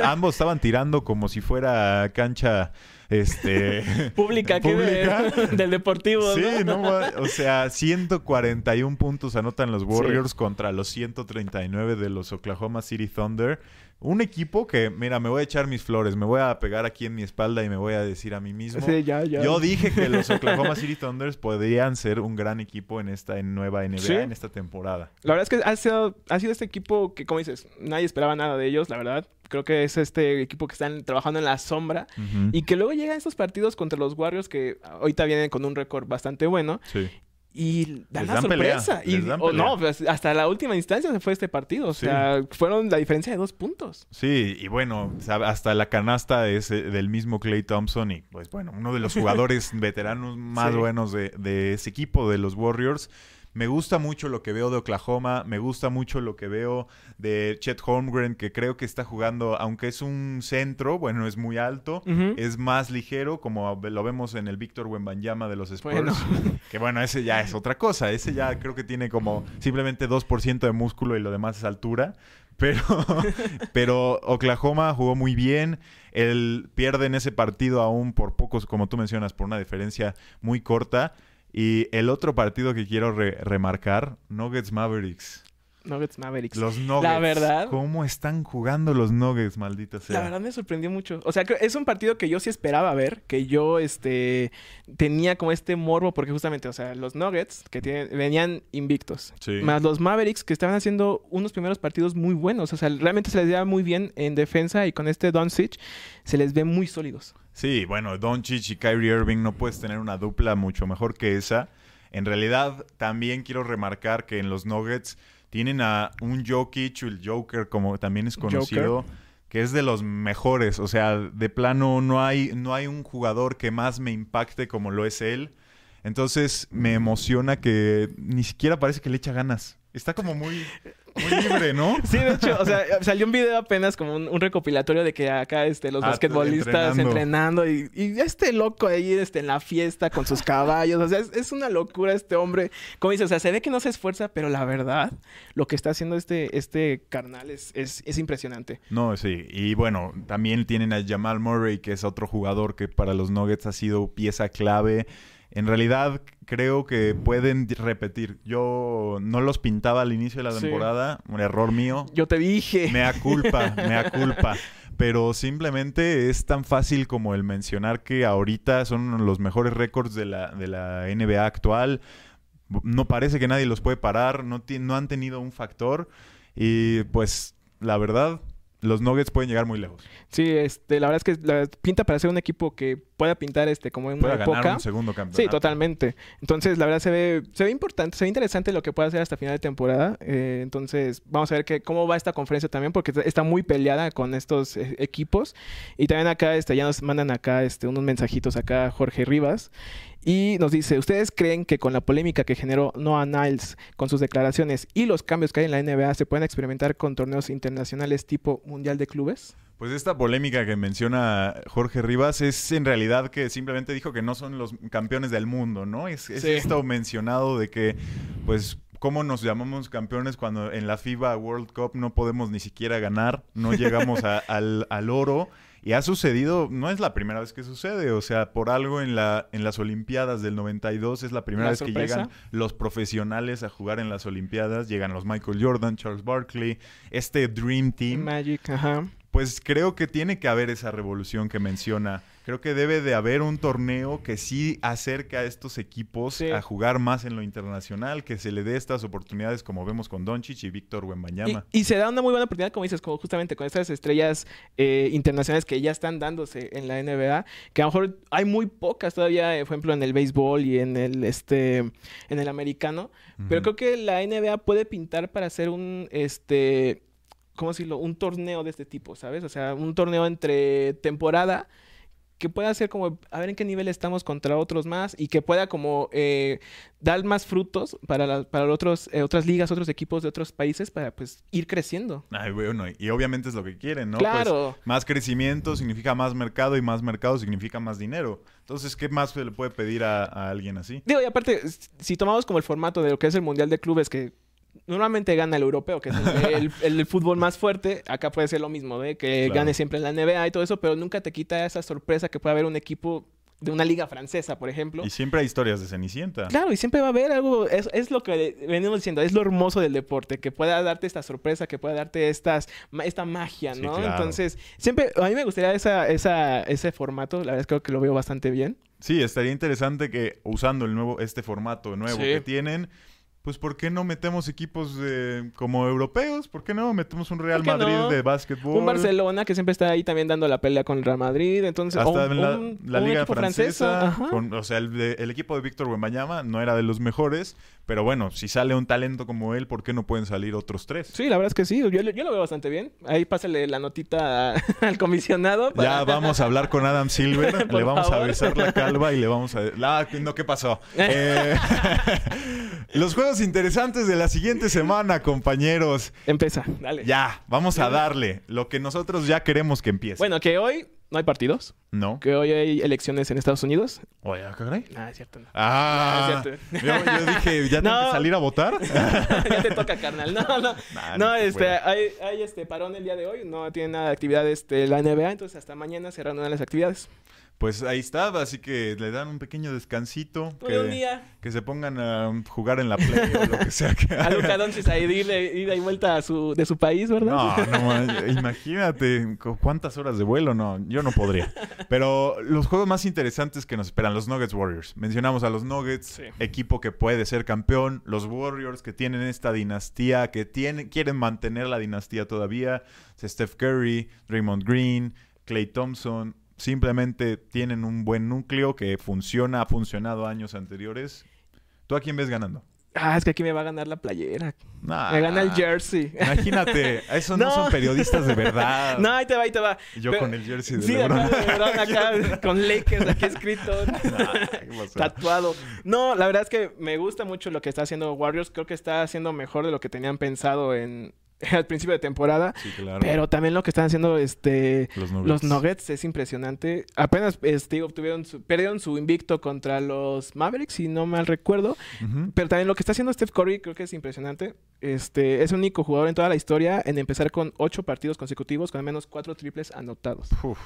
ambos estaban tirando como si fuera cancha este pública, del deportivo sí no, o sea 141 puntos anotan los Warriors contra los 139 de los Oklahoma City Thunder un equipo que, mira, me voy a echar mis flores, me voy a pegar aquí en mi espalda y me voy a decir a mí mismo. Yo dije que los Oklahoma City Thunders podrían ser un gran equipo en esta nueva NBA, en esta temporada. La verdad es que ha sido, ha sido este equipo que, como dices, nadie esperaba nada de ellos, la verdad. Creo que es este equipo que están trabajando en la sombra y que luego llegan estos partidos contra los Warriors que ahorita vienen con un récord bastante bueno. Sí y dan la sorpresa. y, no, pues, hasta la última instancia se fue este partido. O sea, fueron la diferencia de dos puntos. Sí, y bueno, hasta la canasta es eh, del mismo Clay Thompson y pues bueno, uno de los jugadores veteranos más buenos de, de ese equipo de los Warriors. Me gusta mucho lo que veo de Oklahoma, me gusta mucho lo que veo de Chet Holmgren, que creo que está jugando, aunque es un centro, bueno, es muy alto, es más ligero, como lo vemos en el Víctor Wembanyama de los Spurs. Que bueno, ese ya es otra cosa, ese ya creo que tiene como simplemente 2% de músculo y lo demás es altura. Pero, pero Oklahoma jugó muy bien. Él pierde en ese partido aún por pocos, como tú mencionas, por una diferencia muy corta. Y el otro partido que quiero remarcar, Nuggets Mavericks. Nuggets Mavericks. Los Nuggets. La verdad. ¿Cómo están jugando los Nuggets, maldita sea? La verdad me sorprendió mucho. O sea, es un partido que yo sí esperaba ver, que yo este tenía como este morbo, porque justamente, o sea, los Nuggets que tienen, venían invictos. Sí. Más los Mavericks que estaban haciendo unos primeros partidos muy buenos. O sea, realmente se les veía muy bien en defensa y con este Doncic se les ve muy sólidos. Sí, bueno, Doncic y Kyrie Irving no puedes tener una dupla mucho mejor que esa. En realidad, también quiero remarcar que en los Nuggets tienen a un Jokic, el Joker, como también es conocido, que es de los mejores. O sea, de plano no hay, no hay un jugador que más me impacte como lo es él. Entonces me emociona que ni siquiera parece que le echa ganas. Está como muy, muy libre, ¿no? Sí, de hecho, o sea, salió un video apenas como un, recopilatorio de que acá este, los ah, basquetbolistas entrenando, y, y, este loco ahí este, en la fiesta con sus caballos. O sea, es, una locura este hombre. Como dices, o sea, se ve que no se esfuerza, pero la verdad, lo que está haciendo este, este carnal es, es, es impresionante. No, sí. Y bueno, también tienen a Jamal Murray, que es otro jugador que para los Nuggets ha sido pieza clave. En realidad creo que pueden repetir. Yo no los pintaba al inicio de la temporada, un error mío. Yo te dije. Me culpa, me culpa. Pero simplemente es tan fácil como el mencionar que ahorita son los mejores récords de la, de la NBA actual. No parece que nadie los puede parar, no, no han tenido un factor. Y pues la verdad, los Nuggets pueden llegar muy lejos. Sí, este, la verdad es que la pinta para ser un equipo que pueda pintar este como en una época. Ganar un segundo campeonato. Sí, totalmente. Entonces, la verdad se ve, se ve importante, se ve interesante lo que puede hacer hasta final de temporada. Eh, entonces, vamos a ver que, cómo va esta conferencia también, porque está muy peleada con estos eh, equipos. Y también acá, este, ya nos mandan acá este, unos mensajitos acá Jorge Rivas. Y nos dice, ¿ustedes creen que con la polémica que generó Noah Niles con sus declaraciones y los cambios que hay en la NBA se pueden experimentar con torneos internacionales tipo Mundial de Clubes? Pues esta polémica que menciona Jorge Rivas es en realidad que simplemente dijo que no son los campeones del mundo, ¿no? Es, esto mencionado de que, pues, ¿cómo nos llamamos campeones cuando en la FIBA World Cup no podemos ni siquiera ganar? No llegamos al, al oro. Y ha sucedido, no es la primera vez que sucede, o sea, por algo en, la, en las Olimpiadas del 92 es la primera vez que llegan los profesionales a jugar en las Olimpiadas, llegan los Michael Jordan, Charles Barkley, este Dream Team. Magic, ajá. Pues creo que tiene que haber esa revolución que menciona Creo que debe de haber un torneo que sí acerque a estos equipos a jugar más en lo internacional, que se le dé estas oportunidades como vemos con Doncic y Víctor Wembanyama. Y, se da una muy buena oportunidad, como dices, como justamente con estas estrellas eh, internacionales que ya están dándose en la NBA, que a lo mejor hay muy pocas todavía, por ejemplo, en el béisbol y en el este en el americano, pero creo que la NBA puede pintar para hacer un este ¿cómo decirlo? Un torneo de este tipo, ¿sabes? O sea, un torneo entre temporada que pueda ser como a ver en qué nivel estamos contra otros más y que pueda como eh, dar más frutos para, para otros, eh, otras ligas, otros equipos de otros países para pues ir creciendo. Ay, bueno, y obviamente es lo que quieren, ¿no? Claro. Pues, más crecimiento significa más mercado y más mercado significa más dinero. Entonces, ¿qué más se le puede pedir a, a alguien así? Digo, y aparte, si tomamos como el formato de lo que es el Mundial de Clubes, que normalmente gana el europeo, que es el, fútbol más fuerte. Acá puede ser lo mismo, de que gane siempre en la NBA y todo eso, pero nunca te quita esa sorpresa que puede haber un equipo de una liga francesa, por ejemplo. Y siempre hay historias de Cenicienta. Claro, y siempre va a haber algo, es, es lo que venimos diciendo, es lo hermoso del deporte, que pueda darte esta sorpresa, que pueda darte estas, esta magia, ¿no? Entonces, siempre, a mí me gustaría esa, esa, ese formato, la verdad es que creo que lo veo bastante bien. Sí, estaría interesante que usando el nuevo, este formato nuevo que tienen, pues ¿por qué no metemos equipos como europeos? ¿Por qué no metemos un Real Madrid de básquetbol? Un Barcelona que siempre está ahí también dando la pelea con el Real Madrid, entonces hasta en la, liga francesa, o sea, el, equipo de Víctor Wembanyama no era de los mejores, pero bueno, si sale un talento como él, ¿por qué no pueden salir otros tres? Sí, la verdad es que sí, yo, yo lo veo bastante bien. Ahí pásale la notita al comisionado. Ya vamos a hablar con Adam Silver, le vamos a besar la calva y le vamos a... Ah, no, ¿qué pasó? Eh, los juegos interesantes de la siguiente semana, compañeros. Empieza, dale. Ya, vamos a darle lo que nosotros ya queremos que empiece. Bueno, que hoy no hay partidos. No. Que hoy hay elecciones en Estados Unidos. Oye, caray. Ah, es cierto. Ah, es cierto. Yo, dije, ¿ya tengo que salir a votar? ya te toca, carnal. No, no. no, este, hay, hay, este parón el día de hoy. No tiene nada de actividad este, la NBA, entonces hasta mañana se reanudan las actividades. Pues ahí está, así que le dan un pequeño descansito. Todo que, un día. que se pongan a jugar en la play o lo que sea que A hagan. Doncic a irle- ida y vuelta a su, de su país, ¿verdad? No, no, imagínate cu- cuántas horas de vuelo, no, yo no podría. Pero los juegos más interesantes que nos esperan, los Nuggets Warriors. Mencionamos a los Nuggets, Sí. equipo que puede ser campeón, los Warriors que tienen esta dinastía, que tienen, quieren mantener la dinastía todavía, Steph Curry, Draymond Green, Clay Thompson, simplemente tienen un buen núcleo que funciona, ha funcionado años anteriores. ¿Tú a quién ves ganando? Ah, es que aquí me va a ganar la playera. Nah. Me gana el jersey. Imagínate, esos no, No. son periodistas de verdad. No, ahí te va, ahí te va. Yo Pero- con el jersey de Sí, LeBron. acá LeBron, acá con Lakers aquí escrito. Tatuado. No, la verdad es que me gusta mucho lo que está haciendo Warriors. Creo que está haciendo mejor de lo que tenían pensado en al principio de temporada. Sí, claro. Pero también lo que están haciendo este los Nuggets. los Nuggets es impresionante. Apenas este, obtuvieron su, perdieron su invicto contra los Mavericks, si no mal recuerdo. Pero también lo que está haciendo Steph Curry creo que es impresionante. Este es el único jugador en toda la historia en empezar con ocho partidos consecutivos con al menos cuatro triples anotados. Uf,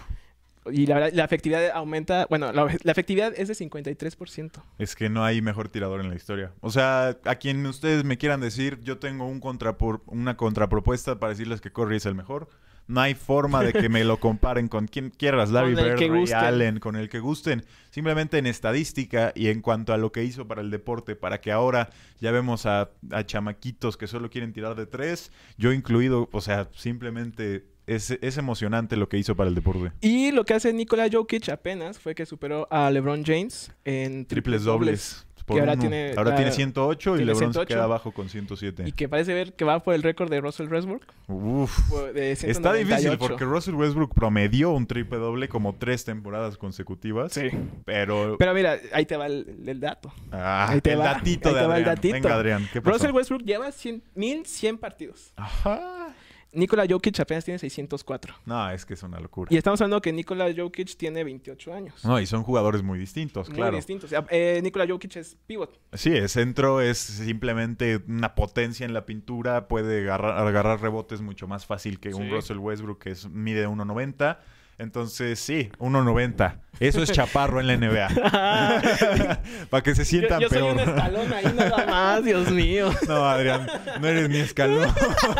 Y la verdad, la efectividad aumenta. Bueno, la, la efectividad es de 53%. es que no hay mejor tirador en la historia. O sea, a quien ustedes me quieran decir, yo tengo un contrapor- una contrapropuesta para decirles que Curry es el mejor. No hay forma de que me lo comparen con quien quieras, Larry Bird, Ray. Allen, con el que gusten. Simplemente en estadística y en cuanto a lo que hizo para el deporte, para que ahora ya vemos a, a chamaquitos que solo quieren tirar de tres, yo incluido, o sea, simplemente es, es emocionante lo que hizo para el deporte. Y lo que hace Nikola Jokic apenas fue que superó a LeBron James en Triples dobles. por Que ahora uno. tiene- ahora ah, tiene 108 y LeBron 108. se queda abajo con 107. Y que parece ver que va por el récord de Russell Westbrook. Uf. De Está 198. difícil porque Russell Westbrook promedió un triple doble como tres temporadas consecutivas. Sí. Pero, Pero mira, ahí te va el, el dato. ah, ahí te el va, datito ahí de te va el datito. Venga, Adrián, ¿qué pasó? Russell Westbrook lleva 100, 1100 partidos. Ajá. Nikola Jokic apenas tiene 604. No, es que es una locura. Y estamos hablando que Nikola Jokic tiene 28 años. No, y son jugadores muy distintos, Muy claro. distintos. Eh, Nikola Jokic es pivot. Sí, el centro es simplemente una potencia en la pintura, puede agarrar, agarrar rebotes mucho más fácil que un. Russell Westbrook que es, mide 1.90. Entonces, sí, 1.90. Eso es chaparro en la NBA. Para que se Yo, sientan yo soy peor. un escalón ahí nada más, Dios mío. No, Adrián, no eres ni escalón.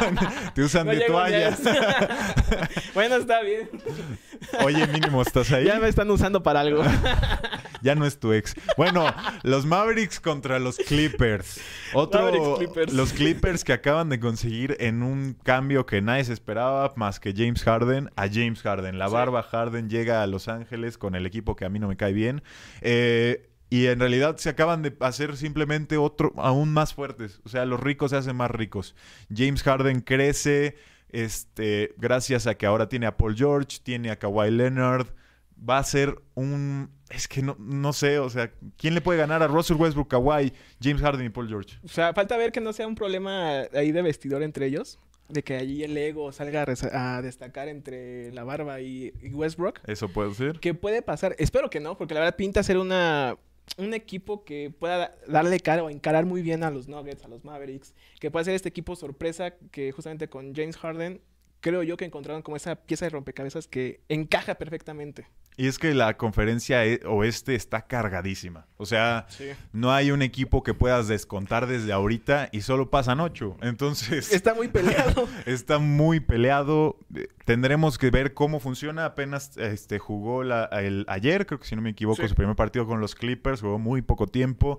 Te usan No de toallas. bueno, está bien. Oye, mínimo, ¿estás ahí? Ya me están usando para algo. Ya no es tu ex. Bueno, los Mavericks contra los Clippers. Otro, Mavericks, Clippers. los Clippers que acaban de conseguir en un cambio que nadie se esperaba más que James Harden a James Harden. La Sí. barba Harden llega a Los Ángeles con el equipo que a mí no me cae bien. Eh, y en realidad se acaban de hacer simplemente otro aún más fuertes. O sea, los ricos se hacen más ricos. James Harden crece este, gracias a que ahora tiene a Paul George, tiene a Kawhi Leonard. Va a ser un... Es que no, no sé, o sea, ¿quién le puede ganar a Russell Westbrook, Kawhi, James Harden y Paul George? O sea, falta ver que no sea un problema ahí de vestidor entre ellos. De que allí el ego salga a, destacar entre la barba y, y Westbrook. Eso puede ser. ¿Qué puede pasar? Espero que no, porque la verdad pinta ser una un equipo que pueda darle cara o encarar muy bien a los Nuggets, a los Mavericks, que pueda ser este equipo sorpresa que justamente con James Harden creo yo que encontraron como esa pieza de rompecabezas que encaja perfectamente. Y es que la conferencia e- oeste está cargadísima. O sea, Sí. no hay un equipo que puedas descontar desde ahorita y solo pasan ocho. Entonces, Está muy peleado. está muy peleado. Eh, Tendremos que ver cómo funciona. Apenas este, jugó la- el, ayer, creo que si no me equivoco, Sí. su primer partido con los Clippers. Jugó muy poco tiempo.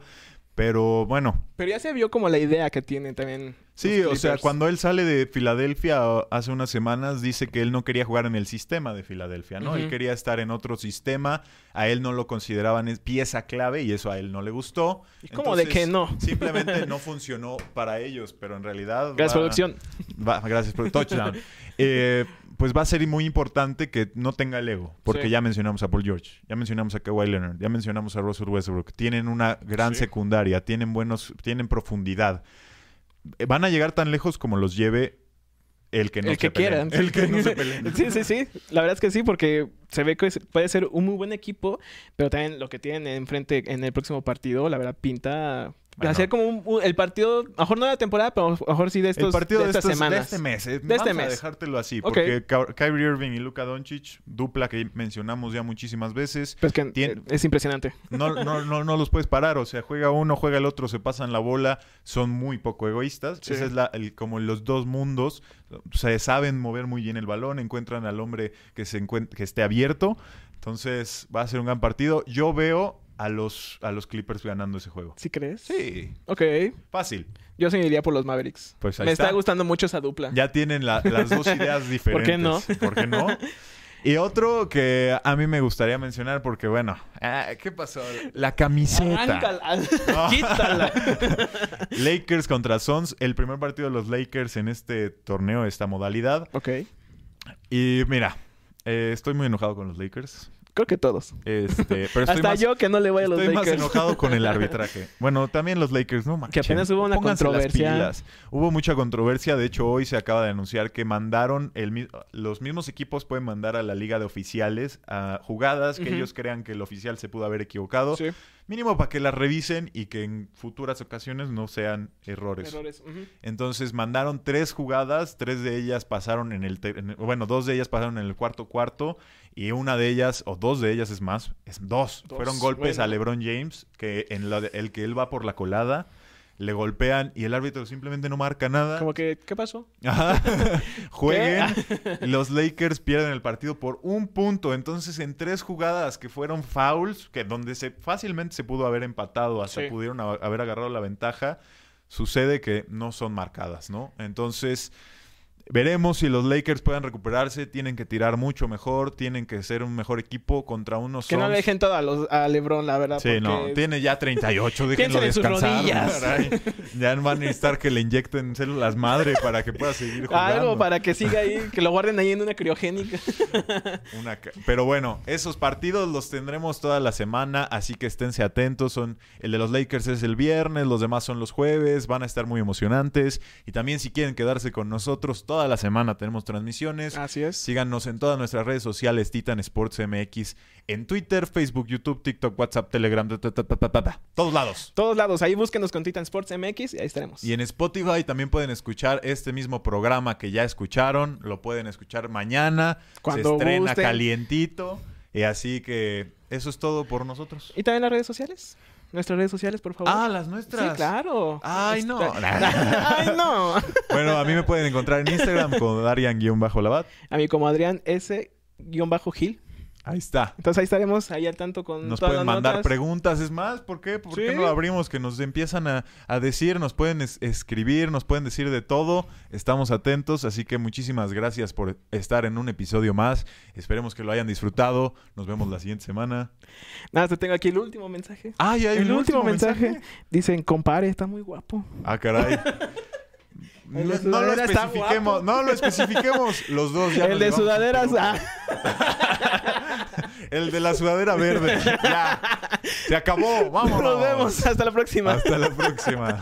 Pero bueno, Pero ya se vio como la idea que tienen también. Sí, o sea, cuando él sale de Filadelfia hace unas semanas, dice que él no quería jugar en el sistema de Filadelfia, ¿no? Él quería estar en otro sistema, a él no lo consideraban pieza clave y eso a él no le gustó. ¿Y cómo de que no? Simplemente no funcionó para ellos, pero en realidad... Gracias, va- producción. va- gracias por touchdown. Eh, pues va a ser muy importante que no tenga el ego, porque Sí. ya mencionamos a Paul George, ya mencionamos a Kawhi Leonard, ya mencionamos a Russell Westbrook. Tienen una gran Sí. secundaria, tienen buenos, tienen profundidad. Eh, Van a llegar tan lejos como los lleve el que no el se que peleen. quieran. El que no se peleen. Sí, sí, sí. La verdad es que sí, porque se ve que puede ser un muy buen equipo, pero también lo que tienen enfrente en el próximo partido, la verdad, pinta Hacer como el partido, mejor no de la temporada, pero mejor sí de estos El partido de, estas semanas. De este mes. Eh, de este mes. a dejártelo así. Porque Kyrie Irving y Luka Doncic, dupla que mencionamos ya muchísimas veces. Pues que es impresionante. No, no, no, no, los puedes parar. O sea, juega uno, juega el otro, se pasan la bola. Son muy poco egoístas. Ese es la, como los dos mundos. Se saben mover muy bien el balón, encuentran al hombre que, se que esté abierto. Entonces va a ser un gran partido. Yo veo a los, a los Clippers ganando ese juego. ¿Sí crees? Sí. Ok. Fácil. Yo se iría por los Mavericks. Pues Me está. gustando mucho esa dupla. Ya tienen las dos ideas diferentes. ¿Por qué no? ¿Por qué no? Y otro que a mí me gustaría mencionar porque, bueno, ah, ¿qué pasó? La camiseta. Quítala. Lakers contra Suns. El primer partido de los Lakers en este torneo, esta modalidad. Ok. Y mira, eh, estoy muy enojado con los Lakers. Creo que todos. Este, Hasta yo que no le voy a los Lakers. Estoy más enojado con el arbitraje. Bueno, también los Lakers, no Que apenas hubo una controversia. Hubo mucha controversia. De hecho, hoy se acaba de anunciar que mandaron el, los mismos equipos pueden mandar a la liga de oficiales a jugadas que ellos crean que el oficial se pudo haber equivocado. Sí. Mínimo para que las revisen y que en futuras ocasiones no sean errores. Errores. Entonces mandaron tres jugadas, tres de ellas pasaron en el, bueno, dos de ellas pasaron en el cuarto cuarto y una de ellas, o dos de ellas es más, es dos. Fueron golpes a LeBron James, que en el que él va por la colada, le golpean y el árbitro simplemente no marca nada. Como que, ¿qué pasó? Jueguen. los Lakers pierden el partido por un punto. Entonces, en tres jugadas que fueron fouls, que donde se fácilmente se pudo haber empatado, hasta pudieron haber agarrado la ventaja, sucede que no son marcadas, ¿no? Entonces Veremos si los Lakers puedan recuperarse. Tienen que tirar mucho mejor. Tienen que ser un mejor equipo contra unos. Que no dejen todo a, los, a LeBron, la verdad. Sí, no. Tiene ya 38. Déjenlo descansar. ya van a necesitar que le inyecten células madre para que pueda seguir jugando. Algo para que siga ahí. Que lo guarden ahí en una criogénica. Pero bueno, esos partidos los tendremos toda la semana. Así que esténse atentos. Son El de los Lakers es el viernes. Los demás son los jueves. Van a estar muy emocionantes. Y también, si quieren quedarse con nosotros, toda la semana tenemos transmisiones. Así es. Síganos en todas nuestras redes sociales, Titan Sports MX, en Twitter, Facebook, YouTube, TikTok, WhatsApp, Telegram, todos lados. Todos lados. Ahí búsquenos con Titan Sports MX y ahí estaremos. Y en Spotify también pueden escuchar este mismo programa que ya escucharon. Lo pueden escuchar mañana. Cuando Se estrena gusten. calientito. Y así que eso es todo por nosotros. ¿Y también las redes sociales? Nuestras redes sociales, por favor. Ah, las nuestras. Sí, claro. Ay, no. Ay, no. bueno, a mí me pueden encontrar en Instagram como Darian-Labat. A mí como Adrián S-Gil. Ahí está. Entonces ahí estaremos ahí al tanto con Nos todas pueden las mandar notas. preguntas. Es más, ¿por qué? ¿Por qué no lo abrimos? Que nos empiezan a, a decir, nos pueden es- escribir, nos pueden decir de todo. Estamos atentos, así que muchísimas gracias por estar en un episodio más. Esperemos que lo hayan disfrutado. Nos vemos la siguiente semana. Nada, te tengo aquí el último mensaje. Ah, ya hay el último mensaje. Dicen, compare, está muy guapo. Ah, caray. No, lo especifiquemos, no lo especifiquemos. Los dos ya el de sudaderas. Ah, El de la sudadera verde. Ya. Se acabó. Vámonos. nos vemos. Hasta la próxima. Hasta la próxima.